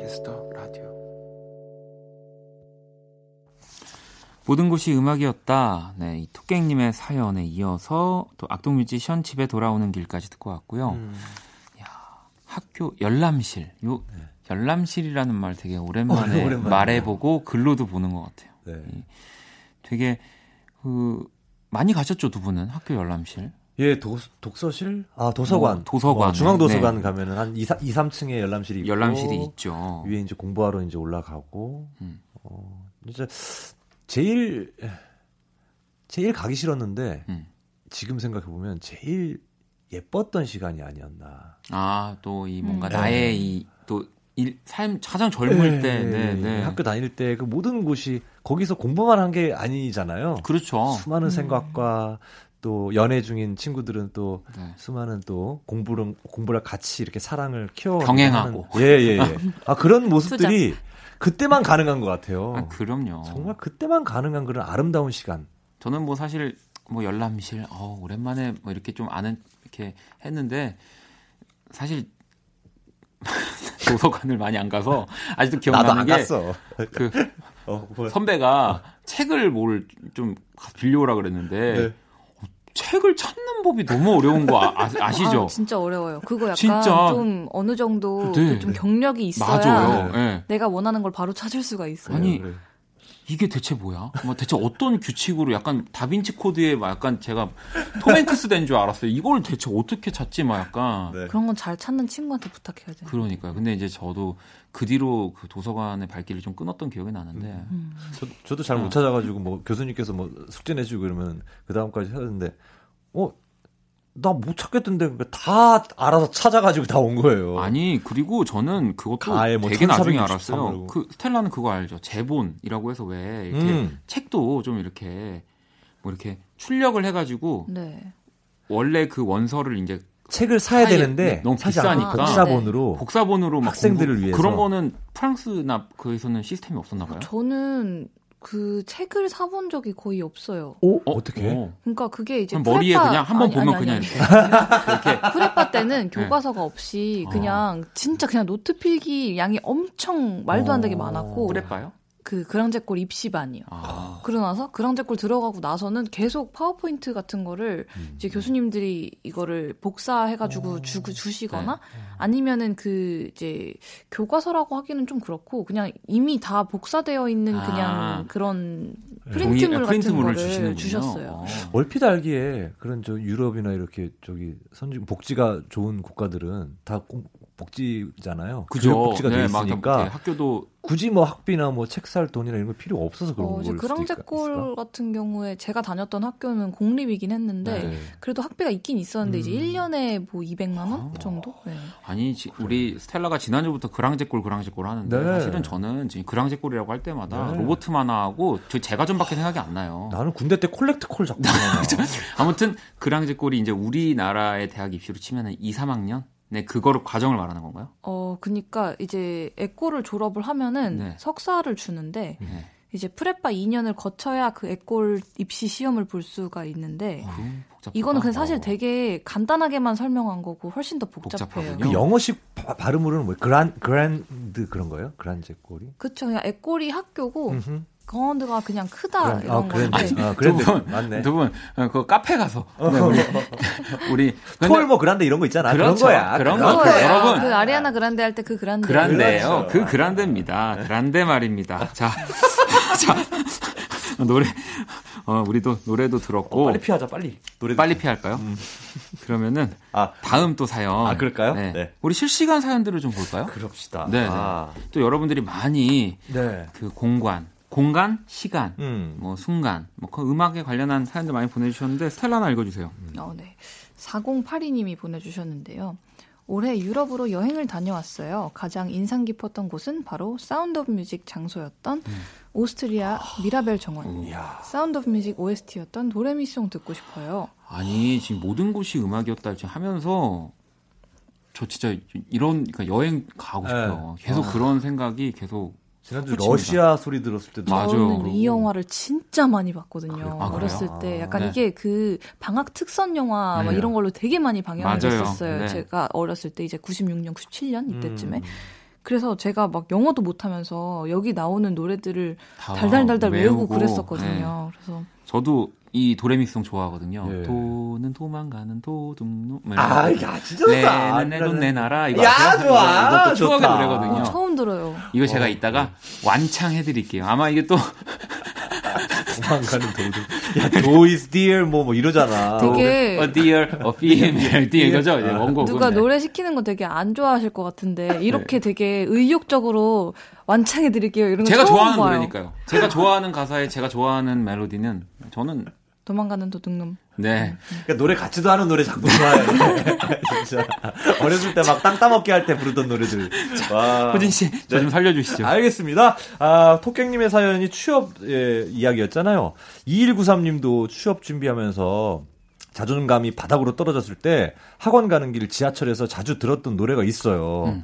키스 더 라디오 모든 곳이 음악이었다. 네, 이 토깽님의 사연에 이어서 또 악동 뮤지션 집에 돌아오는 길까지 듣고 왔고요. 음. 학교 열람실. 요 열람실이라는 말 되게 오랜만에 어, 오랜만이네요. 말해보고 글로도 보는 것 같아요. 네. 되게 그 많이 가셨죠 두 분은 학교 열람실. 예, 도, 독서실? 아, 도서관. 뭐, 도서관. 어, 중앙도서관 네. 가면은 한 2, 2, 3층에 열람실이 있고. 열람실이 있죠. 위에 이제 공부하러 이제 올라가고. 음. 어, 진짜 제일 제일 가기 싫었는데 음. 지금 생각해 보면 제일 예뻤던 시간이 아니었나. 아 또 이 뭔가 음. 나의 이 또 삶 가장 젊을 네, 때, 네, 네. 학교 다닐 때 그 모든 곳이 거기서 공부만 한 게 아니잖아요. 그렇죠. 수많은 음. 생각과 또 연애 중인 친구들은 또 네. 수많은 또 공부를 공부를 같이 이렇게 사랑을 키워 병행하고. 예예 예. 아 그런 모습들이 그때만 가능한 것 같아요. 아, 그럼요. 정말 그때만 가능한 그런 아름다운 시간. 저는 뭐 사실 뭐 열람실 어, 오랜만에 뭐 이렇게 좀 아는 이렇게 했는데 사실 [laughs] 도서관을 많이 안 가서 아직도 기억나는 안게 갔어. 그 어, 뭐야. 선배가 책을 뭘 좀 빌려오라 그랬는데 네. 책을 찾는 법이 너무 어려운 거 아, 시죠 아, [laughs] 진짜 어려워요. 그거 약간 진짜. 좀 어느 정도 네. 좀 경력이 있어야 맞아요. 네. 예. 내가 원하는 걸 바로 찾을 수가 있어요. 아니, 그래. 이게 대체 뭐야? 뭐 대체 어떤 규칙으로 약간 다빈치 코드에 막 약간 제가 톰행크스 된 줄 알았어요. 이걸 대체 어떻게 찾지? 막 약간 네. 그런 건 잘 찾는 친구한테 부탁해야 돼. 그러니까요. 근데 이제 저도 그 뒤로 그 도서관의 발길을 좀 끊었던 기억이 나는데 음. 저, 저도 잘못 어. 찾아가지고 뭐 교수님께서 뭐 숙제 내주고 그러면 그 다음까지 하는데 어 나 못 찾겠던데 그러니까 다 알아서 찾아가지고 다 온 거예요. 아니 그리고 저는 그것도 가에 뭐 되게 나중에 1463 알았어요. 그 스텔라는 그거 알죠? 제본이라고 해서 왜 이렇게 음. 책도 좀 이렇게 뭐 이렇게 출력을 해가지고 네. 원래 그 원서를 이제 책을 사야 사이- 되는데 네, 너무 비싸니까. 않고 복사본으로 복사본으로 막 학생들을 공부- 위해서. 그런 거는 프랑스나 거기서는 시스템이 없었나 봐요. 저는 그 책을 사본 적이 거의 없어요. 오 어, 어떻게? 어. 그러니까 그게 이제 머리에 prépa- 그냥 한번 아니, 보면 아니, 그냥 아니, 이렇게 이렇게 [laughs] prépa 때는 교과서가 없이 어. 그냥 진짜 그냥 노트 필기 양이 엄청 말도 안 되게 어. 많았고 그래봐요. 그 grandes écoles 입시반이요. 아, 그러고 나서 grandes écoles 들어가고 나서는 계속 파워포인트 같은 거를 음. 이제 교수님들이 이거를 복사해가지고 주고 주시거나 아니면은 그 이제 교과서라고 하기는 좀 그렇고 그냥 이미 다 복사되어 있는 아. 그냥 그런 네. 프린트물 종이- 같은 프린트물을 거를 주시는군요. 주셨어요. 어. 얼핏 알기에 그런 저 유럽이나 이렇게 저기 선진 복지가 좋은 국가들은 다 공- 복지잖아요. 그죠. 복지가 돼 네, 막 있으니까 이렇게 학교도 굳이 뭐 학비나 뭐 책 살 돈이나 이런 거 필요 없어서 그런 어, 걸 이제 그랑제골? 같은 경우에 제가 다녔던 학교는 공립이긴 했는데 네. 그래도 학비가 있긴 있었는데 이제 음. 1년에 뭐 200만 원 아. 정도? 네. 아니 지- 우리 스텔라가 지난주부터 그랑제골 그랑제골 하는데 네. 사실은 저는 지금 그랑제골이라고 할 때마다 네. 로버트 만화하고 저 제가 좀밖에 생각이 안 나요. 나는 군대 때 콜렉트 콜 자꾸. [laughs] 아무튼 그랑제골이 이제 우리나라의 대학 입시로 치면은 2, 3학년 네 그거를 과정을 말하는 건가요? 어, 그니까 이제 에꼴을 졸업을 하면은 네. 석사를 주는데 네. 이제 프레파 2년을 거쳐야 그 에꼴 입시 시험을 볼 수가 있는데 음, 복잡하다. 이거는 그냥 사실 어. 되게 간단하게만 설명한 거고 훨씬 더 복잡해요. 그 영어식 바- 발음으로는 뭐 그란 그란드 그런 거예요? 그란제골이? 그쵸. 그냥 에꼴이 학교고 음흠. 그라운드가 그냥 크다 그란- 이런 아, 건데 그랜드. 아, 두 그랜드. 분, 맞네. 두 분, 어, 그 카페 가서. 네, 우리, 우리. 근데 톨뭐 그란데 이런 거 있잖아. 그런 그렇죠. 거야. 그런 그런 거. 그거예요. 여러분. 그 아리아나 그란데 할 때 그 그란데 그란데요. 그렇죠. 그 그란데입니다. 그란데 말입니다. 자, [laughs] 자, 노래, 어, 우리도 노래도 들었고. 어, 빨리 피하자 빨리. 노래 빨리 피할까요? 그러면은 아 다음 또 사연. 아, 그럴까요? 네. 네. 우리 실시간 사연들을 좀 볼까요? 그럽시다. 네, 네. 아, 또 여러분들이 많이 네. 그 공간, 공간, 시간, 음. 뭐 순간, 뭐 그 음악에 관련한 사연들 많이 보내주셨는데 스텔라 하나 읽어주세요. 어, 네. 4082님이 보내주셨는데요. 올해 유럽으로 여행을 다녀왔어요. 가장 인상 깊었던 곳은 바로 Sound of Music 장소였던 오스트리아 미라벨 정원. 이야. Sound of Music OST였던 도레미송 듣고 싶어요. 아니 지금 모든 곳이 음악이었다 하면서 저 진짜 이런 그러니까 여행 가고 싶어요. 네. 계속 아. 그런 생각이 계속 지난주. 러시아 소리 들었을 때도 맞아. 저는. 이 영화를 진짜 많이 봤거든요. 아, 어렸을 그래요? 때 약간 네. 이게 그 방학 특선 영화 막 네. 이런 걸로 되게 많이 방영을 맞아요. 했었어요. 네. 제가 어렸을 때 이제 96년, 97년 이때쯤에. 음. 그래서 제가 막 영어도 못하면서 여기 나오는 노래들을 다 달달달달 외우고, 외우고, 그랬었거든요. 네. 그래서 저도 이 도레미송 좋아하거든요. 예. 도는 도망가는 도둑놈. 아, 야, 진짜 좋다. 내는 내돈 내놔라. 이거 야, 아세요? 좋아. 이것도 추억의 좋다. 노래거든요. 처음 들어요. 이거 제가 어, 이따가 완창해드릴게요. 아마 이게 또 도망가는 도둑. 야, 도 is dear 뭐, 뭐 이러잖아. 되게 a dear, a female [laughs] dear 이거죠. 이제 원곡은. 누가 네. 노래 시키는 거 되게 안 좋아하실 것 같은데 이렇게 되게 의욕적으로 완창해 드릴게요. 이런 거 제가 처음 좋아하는 봐요. 노래니까요. 제가 좋아하는 가사에 제가 좋아하는 멜로디는 저는 도망가는 도둑놈. 네. 그러니까 노래 같이도 하는 노래 자꾸 좋아해. [laughs] 진짜. 어렸을 때 막 땅 따먹기 할 때 부르던 노래들. 와. 호진 씨, 저좀 살려주시죠. 알겠습니다. 아, 토깽님의 사연이 취업 예, 이야기였잖아요. 2193님도 취업 준비하면서 자존감이 바닥으로 떨어졌을 때 학원 가는 길 지하철에서 자주 들었던 노래가 있어요. 음.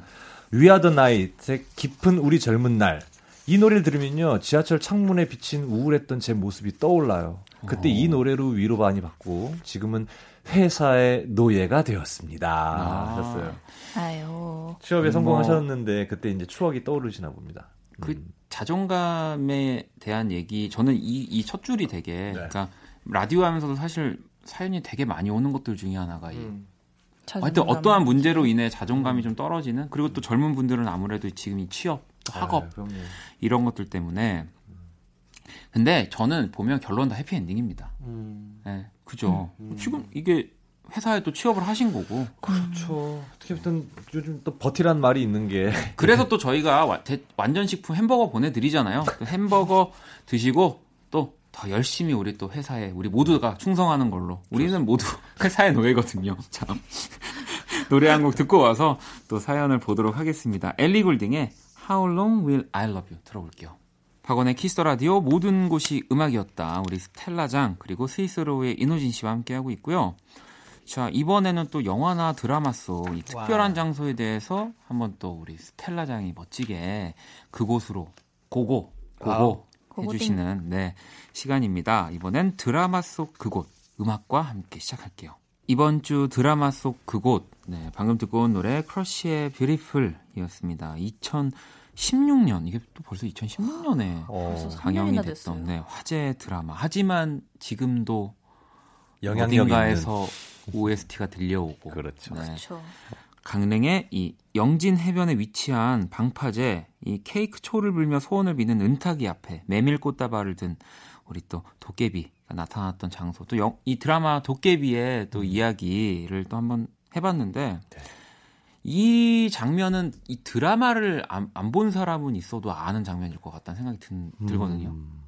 위아더 나이트의 깊은 우리 젊은 날. 이 노래를 들으면요. 지하철 창문에 비친 우울했던 제 모습이 떠올라요. 그때 이 노래로 위로 많이 받고 지금은 회사의 노예가 되었습니다. 아. 하셨어요. 아유. 취업에 뭐- 성공하셨는데 그때 이제 추억이 떠오르시나 봅니다. 그 음. 자존감에 대한 얘기, 저는 이, 이 첫 줄이 네. 되게, 그러니까 라디오 하면서도 사실 사연이 되게 많이 오는 것들 중에 하나가 이 음. 하여튼 자존감. 어떠한 문제로 인해 자존감이 좀 떨어지는 그리고 또 젊은 분들은 아무래도 지금 이 취업, 또 학업 아. 이런 것들 때문에 근데 저는 보면 결론 다 해피엔딩입니다. 음. 네, 그죠. 지금 이게 회사에 또 취업을 하신 거고 그렇죠. 어떻게 보면 요즘 또 버티란 말이 있는 게 [laughs] 그래서 또 저희가 와- 대- 완전 식품 햄버거 보내드리잖아요. 그 햄버거 드시고 또 더 열심히 우리 또 회사에 우리 모두가 충성하는 걸로. 우리는 모두 [laughs] 회사의 노예거든요. 참. [laughs] 노래 한 곡 듣고 와서 또 사연을 보도록 하겠습니다. 엘리 골딩의 How Long Will I Love You 들어볼게요. 박원의 키스 더 라디오 모든 곳이 음악이었다. 우리 스텔라장 그리고 스윗소로우의 인호진 씨와 함께하고 있고요. 자 이번에는 또 영화나 드라마 속 이 특별한 장소에 대해서 한번 또 우리 스텔라장이 멋지게 그곳으로 go go go go go going. 해주시는 네 시간입니다. 이번엔 드라마 속 그곳 음악과 함께 시작할게요. 이번 주 드라마 속 그곳 네 방금 듣고 온 노래 크러쉬의 뷰티풀이었습니다. 2016년 이게 또 벌써 2016년에 어, 벌써 방영이 3년이나 됐던. 네, 화제 드라마. 하지만 지금도 어딘가에서 OST가 들려오고 그렇죠. 네. 그렇죠. 강릉의 이 영진 해변에 위치한 방파제 이 케이크 초를 불며 소원을 비는 은탁이 앞에 메밀 꽃다발을 든 우리 또 도깨비가 나타났던 장소 또 이 드라마 도깨비의 음. 또 이야기를 또 한번 해봤는데 네. 이 장면은 이 드라마를 안본 사람은 있어도 아는 장면일 것 같다는 생각이 든, 들거든요. 음,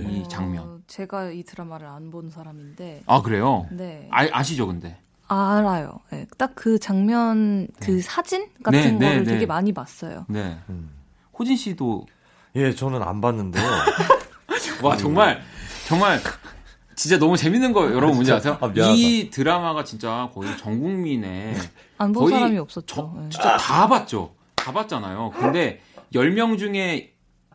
이 어, 장면. 제가 이 드라마를 안 본 사람인데. 아 그래요? 네. 아, 아시죠 근데? 알아요. 네, 딱그 장면, 그 사진 같은 네, 네, 거를 네. 되게 많이 봤어요. 네. 음. 호진 씨도 예, 저는 안 봤는데요. [laughs] 와 정말 정말 진짜 너무 재밌는 거 여러분 뭔지 아세요? 아. 이 드라마가 진짜 거의 전 국민의 안본 거의 사람이 없었죠. 저- 네. 진짜 다 봤죠. 다 봤잖아요. 근데 10명 중에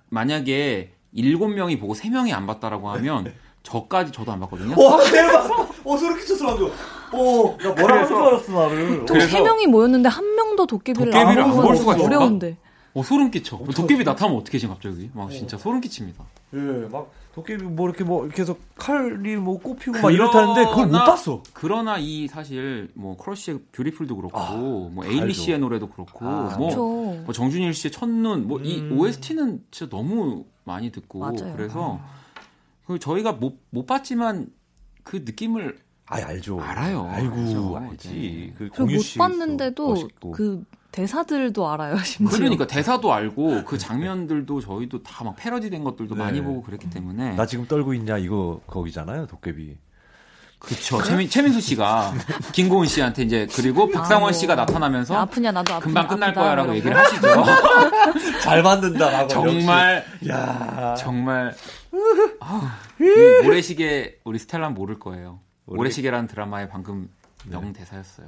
만약에 7명이 보고 3명이 안 봤다라고 하면 저까지 저도 안 봤거든요. 와, 대박! 어, 소름 끼쳤어, 방금. 어, 야, 뭐라고 하는 줄 알았어, 나를. 또 그래서- 세 명이 모였는데 한 명도 도깨비를, 도깨비를 안 보고 수가 있을까? 어려운데. 어, 소름 끼쳐. 도깨비 나타나면 어떻게 지금 갑자기? 막 진짜 소름 끼칩니다. 예, 막, 도깨비 뭐 이렇게 뭐, 이렇게 해서 칼이 뭐 꼽히고 막 그러나- 이렇다는데 그걸 못 봤어. 그러나 이 사실 뭐 크러쉬의 Beautiful도 그렇고 아, 뭐 에일리. 씨의 노래도 그렇고 아, 뭐. 뭐 정준일 씨의 첫눈 뭐이 음. OST는 진짜 너무 많이 듣고 맞아요. 그래서 그 저희가 못, 못 봤지만 그 느낌을 아, 알죠. 알아요. 알고 알죠. 알지. 네. 그 공유 못 봤는데도 멋있고. 그 대사들도 알아요, [laughs] 심지어. 그러니까 대사도 알고 그 장면들도 저희도 다 막 패러디된 것들도 네. 많이 보고 그랬기 때문에 나 지금 떨고 있냐 이거 거기잖아요, 도깨비. 그쵸 최민, 최민수 씨가 [laughs] 김고은 씨한테 이제 그리고 박상원 아, 씨가 뭐. 나타나면서 아프냐 나도 아프냐 금방 끝날 아프다, 거야라고. 얘기를 하시죠. [laughs] 잘 만든다라고. 정말 역시. 야. 정말 아, 이 모래시계 우리 스텔라 모를 거예요. 우리- 모래시계라는 드라마의 방금 네. 명대사였어요.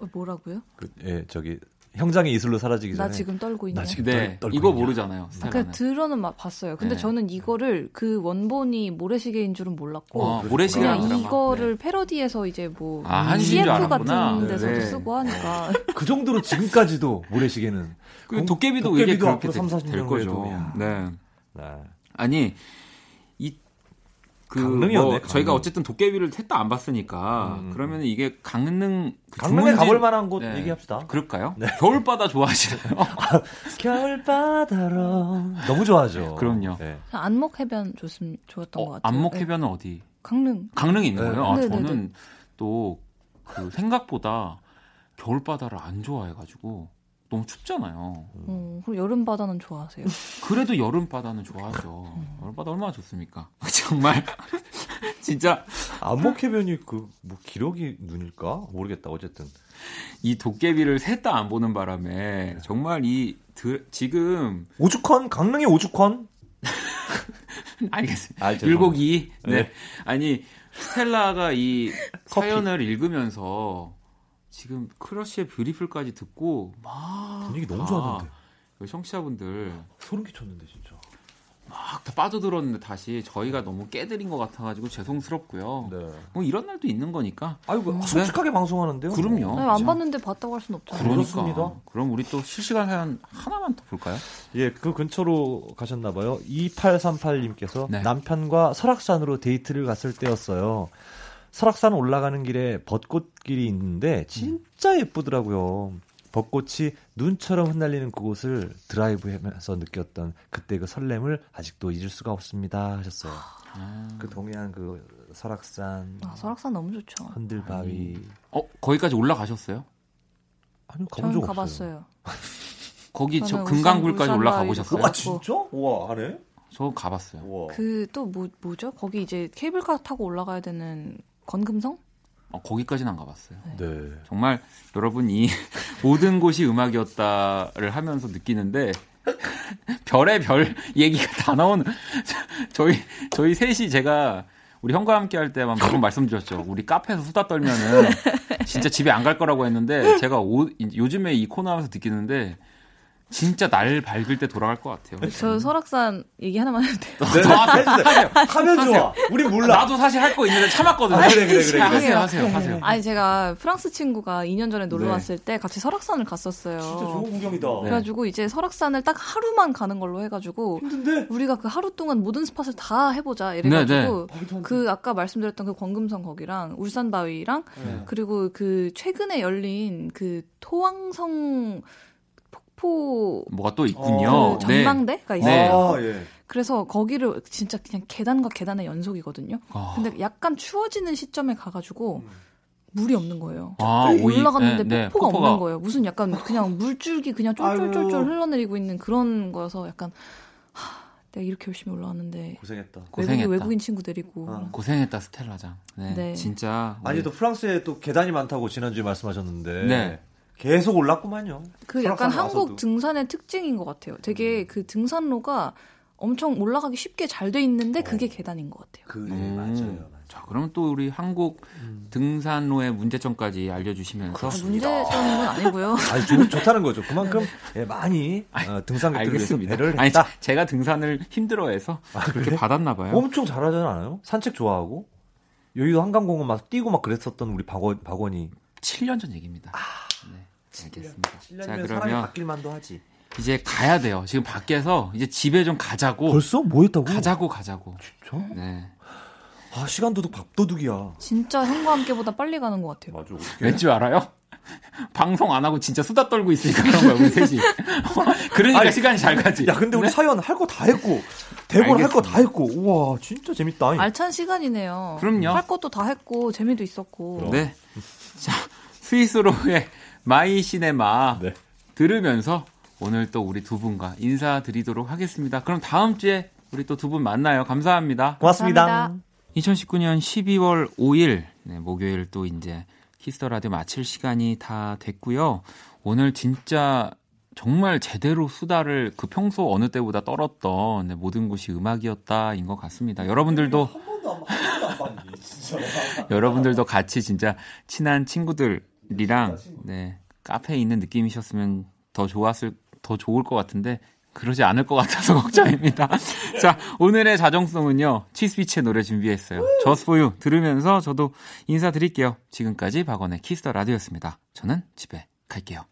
어, 뭐라고요? 그, 예, 저기 형장이 이슬로 사라지기 전에 나 지금 떨고 있냐? 나 지금 네, 떨, 떨고 이거 있냐. 모르잖아요. 그 스텔라는. 들어는 막 봤어요. 근데 네. 저는 이거를 그 원본이 모래시계인 줄은 몰랐고 어, 모래시계라는 그냥 드라마. 이거를 네. 패러디해서 이제 뭐 아, CF 알았구나. 같은 데서도 네. 쓰고 하니까 [laughs] 그 정도로 지금까지도 모래시계는 그 공- 도깨비도, 도깨비도 이게 그렇게 앞으로 될, 3, 40될년 거죠. 후에도, 야. 네. 네. 아니 이 그 강릉이었네, 뭐. 저희가 어쨌든 도깨비를 셋다안 봤으니까 음. 그러면 이게 강릉 그 강릉에 가볼 만한 곳 네. 얘기합시다. 그럴까요? 네. 겨울바다 좋아하시나요? [laughs] 겨울바다로 너무 좋아하죠. 그럼요. 네. 안목 해변 좋습 좋았던 것 어, 같아요. 안목 네. 해변은 어디? 강릉. 강릉에 있는 네. 거예요? 아, 네, 네, 저는 또 그 생각보다 겨울바다를 안 좋아해가지고 너무 춥잖아요. 어, 그럼 여름 바다는 좋아하세요? [laughs] 그래도 여름 바다는 좋아하죠. 여름 바다 얼마나 좋습니까? [laughs] 정말 [laughs] 진짜 안목해변이 그 뭐 기록이 눈일까 모르겠다. 어쨌든 이 도깨비를 셋 다 안 보는 바람에 정말 이 드, 지금 오죽헌 강릉의 오죽헌 알겠습니다. 아, 죄송합니다. 율곡이 네. 네. 아니 스텔라가 이. 사연을 읽으면서 지금 크러쉬의 Beautiful까지 듣고 막 분위기 너무 다 좋았는데 그 청취자분들 소름 끼쳤는데 진짜. 막 다 빠져들었는데 다시 저희가 너무 깨드린 것 같아가지고 죄송스럽고요. 네. 뭐 이런 날도 있는 거니까. 아이고 솔직하게 방송하는데요. 그럼요. 네, 안 자, 봤는데 봤다고 할순 없잖아요. 그러니까. 그렇습니다. 그럼 우리 또 실시간 사연 하나만 더 볼까요? 예, 그 근처로 가셨나 봐요. 2838님께서 네. 남편과 설악산으로 데이트를 갔을 때였어요. 설악산 올라가는 길에 벚꽃길이 있는데 진짜 예쁘더라고요. 벚꽃이 눈처럼 흩날리는 그곳을 드라이브하면서 느꼈던 그때 그 설렘을 아직도 잊을 수가 없습니다 하셨어요. 아, 그 동해안 그 설악산 아, 설악산 너무 좋죠. 흔들바위 어 거기까지 올라가셨어요? 아니요 가본 저는 적. 가봤어요. 거기 저 금강굴까지 올라가 보셨어요? 아 진짜? 와 안해? 저 가봤어요. 그 또 뭐 뭐죠? 거기 이제 케이블카 타고 올라가야 되는 건금성? 어, 거기까지는 안 가봤어요. 네. 정말 여러분 이 [laughs] 모든 곳이 음악이었다를 하면서 느끼는데 [laughs] 별의 별 얘기가 다 나오는 [laughs] 저희 저희 셋이 제가 우리 형과 함께 할 때만 몇번 말씀드렸죠. 우리 카페에서 수다 떨면은 진짜 집에 안 갈 거라고 했는데 제가 오- 요즘에 이 코너 하면서 느끼는데 진짜 날 밝을 때 돌아갈 것 같아요. 저 설악산 얘기 하나만 해도 돼요. 네, 해주세요. 하면 좋아. 우리 몰라. 나도 사실 할 거 있는데 참았거든요. 아, 그래, 그래, 그래, 그래. 하세요, 하세요, 하세요. 아니 제가 프랑스 친구가 2년 전에 놀러 네. 왔을 때 같이 설악산을 갔었어요. 진짜 좋은 구경이다. 네. 그래가지고 이제 설악산을 딱 하루만 가는 걸로 해가지고 힘든데? 우리가 그 하루 동안 모든 스팟을 다 해보자 이래가지고 네, 그 아까 말씀드렸던 그 권금성 거기랑 울산 바위랑 네. 그리고 그 최근에 열린 그 토왕성 폭포 뭐가 또 있군요. 어, 그 네. 전망대가 네. 있어요. 아, 예. 그래서 거기를 진짜 그냥 계단과 계단의 연속이거든요. 아, 근데 약간 추워지는 시점에 가가지고 물이 없는 거예요. 아, 오이- 올라갔는데 네, 네, 폭포가, 폭포가- 없는 거예요. 무슨 약간 그냥 물줄기 그냥 쫄쫄쫄쫄. 흘러내리고 있는 그런 거여서 약간 하, 내가 이렇게 열심히 올라왔는데 고생했다. 외국인, 고생했다. 외국인 친구 데리고 어. 고생했다 스텔라장. 네, 네. 진짜. 아니 또 프랑스에 또 계단이 많다고 지난주에 말씀하셨는데 네. 계속 올랐구만요. 그 약간 한국 와서도. 등산의 특징인 것 같아요. 되게 그 등산로가 엄청 올라가기 쉽게 잘 돼 있는데 그게 계단인 것 같아요. 그 음. 맞아요. 자, 그러면 또 우리 한국 음. 등산로의 문제점까지 알려주시면서 문제점은 [laughs] 아니고요. [laughs] 아니 좋, 좋다는 거죠. 그만큼 예, 많이 어, 등산객들을 위해서 알겠습니다. 배려를 아니, 했다. 제가 등산을 힘들어해서 그렇게 받았나 봐요. 엄청 잘하지 않아요? 산책 좋아하고 여의도 한강공원 막 뛰고 막 그랬었던 우리 박원 박원이 7년 전 얘기입니다. 네, 알겠습니다. 자, 7년이면 사람이 그러면 바뀔 만도 하지. 이제 가야 돼요. 지금 밖에서 이제 집에 좀 가자고. 벌써 뭐 했다고? 가자고 가자고. 진짜? 네. 아 시간 도둑 밥 도둑이야. 진짜 형과 함께보다 빨리 가는 것 같아요. 맞아. 왠줄 알아요? [laughs] 방송 안 하고 진짜 수다 떨고 있으니까 그런 거야, 우리 셋이. [laughs] 그러니까 아니, 시간이 잘 가지. 야 근데 우리 네? 사연 할 거 다 했고 대본 할 거 다. 했고 우와 진짜 재밌다. 알찬 시간이네요. 그럼요. 할 것도 다 했고 재미도 있었고. 네. 자, 스윗소로우의 My Cinema 네. 들으면서 오늘 또 우리 두 분과 인사드리도록 하겠습니다. 그럼 다음 주에 우리 또 두 분 만나요. 감사합니다. 고맙습니다. 감사합니다. 2019년 12월 5일 네, 목요일 또 이제 키스 더 라디오 마칠 시간이 다 됐고요. 오늘 진짜 정말 제대로 수다를 그 평소 어느 때보다 떨었던 네, 모든 곳이 음악이었다인 것 같습니다. 여러분들도 [laughs] 여러분들도 같이 진짜 친한 친구 들이랑 네, 카페에 있는 느낌이셨으면 더 좋았을 더 좋을 것 같은데 그러지 않을 것 같아서 [laughs] 걱정입니다. [laughs] 자, 오늘의 자정송은요. 치스피치의 노래 준비했어요. Just for you 들으면서 저도 인사드릴게요. 지금까지 박원의 키스 더 라디오였습니다. 저는 집에 갈게요.